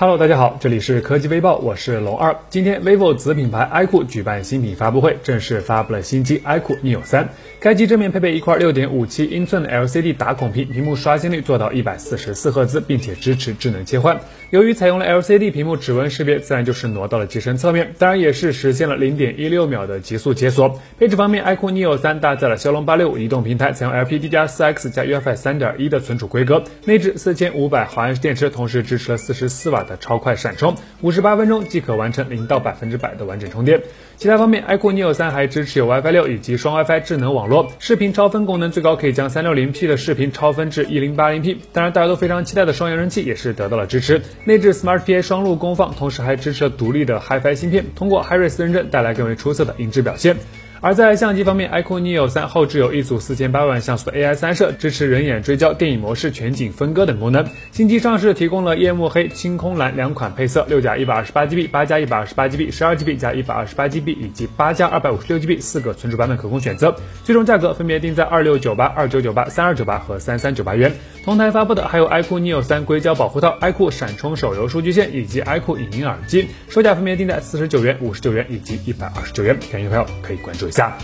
Hello，大家好，这里是科技微报，我是龙二。今天，vivo 子品牌 iQOO 举办新品发布会，正式发布了新机 iQOO Neo 三。该机正面配备一块6.57英寸的 LCD 打孔屏，屏幕刷新率做到144赫兹，并且支持智能切换。由于采用了 LCD 屏幕指纹识别，自然就是挪到了机身侧面，当然也是实现了0.16秒的极速解锁。配置方面，iQOO Neo 三搭载了骁龙865移动平台，采用 LPDDR4X 加 UFS 3.1的存储规格，内置4500毫安时电池，同时支持了44瓦的超快闪充，五十八分钟即可完成零到百分之百的完整充电。其他方面，iQOO Neo 三还支持有 WiFi 六以及双 WiFi 智能网络，视频超分功能最高可以将 360P 的视频超分至 1080P。当然，大家都非常期待的双扬声器也是得到了支持，内置 Smart PA 双路功放，同时还支持了独立的 HiFi 芯片，通过 HiRes 认证带来更为出色的音质表现。而在相机方面，iQOO Neo 3后置有一组四千八百万像素的 AI 三摄，支持人眼追焦、电影模式、全景分割等功能。新机上市提供了夜幕黑、星空蓝两款配色，六加一百二十八 GB、八加一百二十八 GB、十二 GB 加一百二十八 GB 以及八加二百五十六 GB 四个存储版本可供选择。最终价格分别定在二六九八、二九九八、三二九八和三三九八元。同台发布的还有 iQOO Neo 三硅胶保护套、iQOO 闪充手游数据线以及 iQOO 影音耳机，售价分别定在四十九元、五十九元以及一百二十九元。感兴趣的朋友可以关注一下。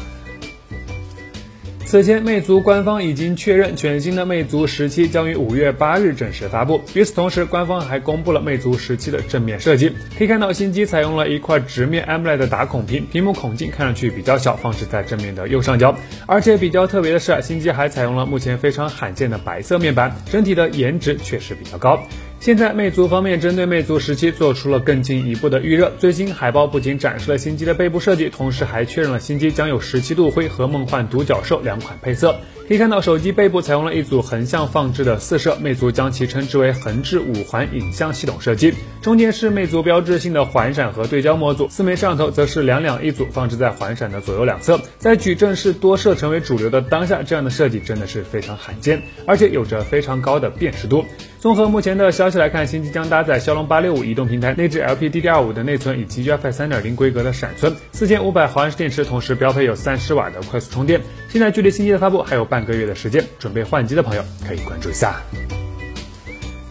此前，魅族官方已经确认全新的魅族十七将于五月八日正式发布。与此同时，官方还公布了魅族十七的正面设计。可以看到，新机采用了一块直面 AMOLED 打孔屏，屏幕孔径看上去比较小，放置在正面的右上角。而且比较特别的是，新机还采用了目前非常罕见的白色面板，整体的颜值确实比较高。现在，魅族方面针对魅族十七做出了更进一步的预热。最新海报不仅展示了新机的背部设计，同时还确认了新机将有十七度灰和梦幻独角兽两款配色。可以看到，手机背部采用了一组横向放置的四摄，魅族将其称之为横置五环影像系统设计。中间是魅族标志性的环闪和对焦模组，四枚摄像头则是两两一组放置在环闪的左右两侧。在矩阵式多摄成为主流的当下，这样的设计真的是非常罕见，而且有着非常高的辨识度。综合目前的消息来看，新机将搭载骁龙八六五移动平台，内置 LPDDR5 的内存以及 UFS 三点零规格的闪存，四千五百毫安时电池，同时标配有三十瓦的快速充电。现在距离新机的发布还有半个月的时间，准备换机的朋友可以关注一下。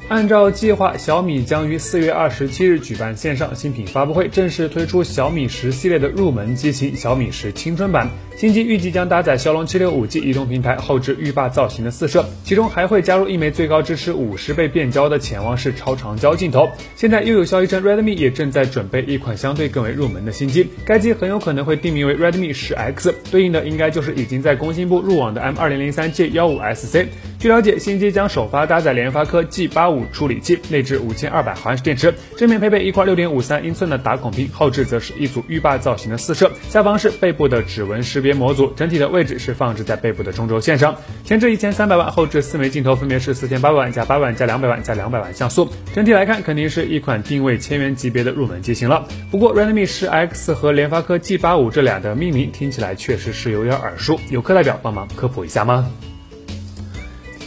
按照计划，小米将于四月二十七日举办线上新品发布会，正式推出小米十系列的入门机型小米十青春版。新机预计将搭载骁龙七六五 G 移动平台，后置浴霸造型的四摄，其中还会加入一枚最高支持五十倍变焦的潜望式超长焦镜头。现在又有消息称，Redmi 也正在准备一款相对更为入门的新机，该机很有可能会定名为 Redmi 十 X，对应的应该就是已经在工信部入网的 M 二零零三 G 幺五 SC。据了解，新机将首发搭载联发科 G 八五处理器，内置五千二百毫安时电池，正面配备一块六点五三英寸的打孔屏，后置则是一组浴霸造型的四摄，下方是背部的指纹识别模组，整体的位置是放置在背部的中轴线上。前置一千三百万，后置四枚镜头，分别是四千八百万加八百万加两百万加两百万像素。整体来看，肯定是一款定位千元级别的入门机型了。不过，Redmi 十 X 和联发科 G 八五这俩的命名听起来确实是有点耳熟，有课代表帮忙科普一下吗？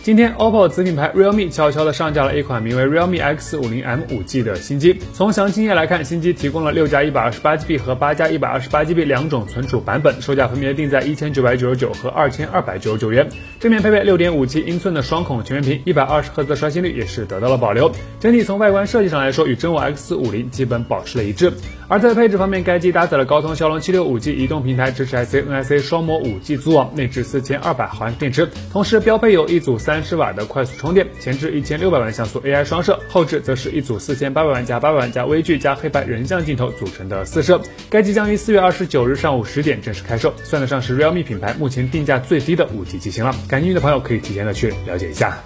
今天，OPPO 子品牌 Realme 悄悄地上架了一款名为 Realme X50M 5G 的新机。从详情页来看，新机提供了六加一百二十八 GB 和八加一百二十八 GB 两种存储版本，售价分别定在一千九百九十九和二千二百九十九元。正面配备六点五七英寸的双孔全面屏，一百二十赫兹的刷新率也是得到了保留。整体从外观设计上来说，与真我 X50 基本保持了一致。而在配置方面，该机搭载了高通骁龙七六五 G 移动平台，支持 IC NIC 双模五 G 组网，内置四千二百毫安电池，同时标配有一组。三十瓦的快速充电，前置一千六百万像素 AI 双摄，后置则是一组四千八百万加八百万加微距加黑白人像镜头组成的四摄。该机将于四月二十九日上午十点正式开售，算得上是 Realme 品牌目前定价最低的五 G 机型了。感兴趣的朋友可以提前的去了解一下。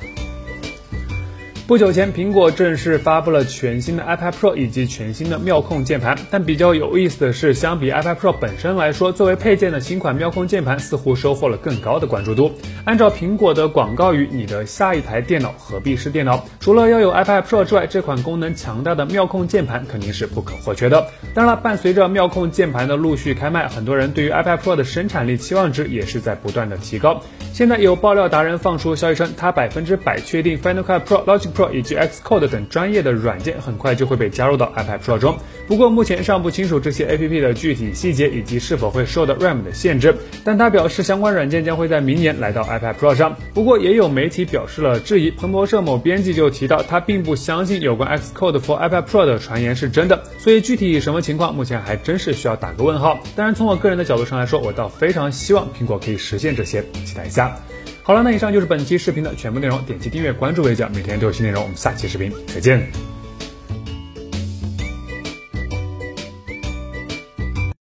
不久前，苹果正式发布了全新的 iPad Pro 以及全新的妙控键盘。但比较有意思的是，相比 iPad Pro 本身来说，作为配件的新款妙控键盘似乎收获了更高的关注度。按照苹果的广告语，你的下一台电脑何必是电脑？除了要有 iPad Pro 之外，这款功能强大的妙控键盘肯定是不可或缺的。当然了，伴随着妙控键盘的陆续开卖，很多人对于 iPad Pro 的生产力期望值也是在不断的提高。现在有爆料达人放出消息称，他百分之百确定 Final Cut Pro、Logic Pro。以及 Xcode 等专业的软件很快就会被加入到 iPad Pro 中。不过目前尚不清楚这些 APP 的具体细节以及是否会受到 RAM 的限制。但他表示相关软件将会在明年来到 iPad Pro 上。不过也有媒体表示了质疑，彭博社某编辑就提到他并不相信有关 Xcode for iPad Pro 的传言是真的，所以具体什么情况目前还真是需要打个问号。当然从我个人的角度上来说，我倒非常希望苹果可以实现这些，期待一下。好了，那以上就是本期视频的全部内容，点击订阅关注为奖，每天都有新内容。我们下期视频再见。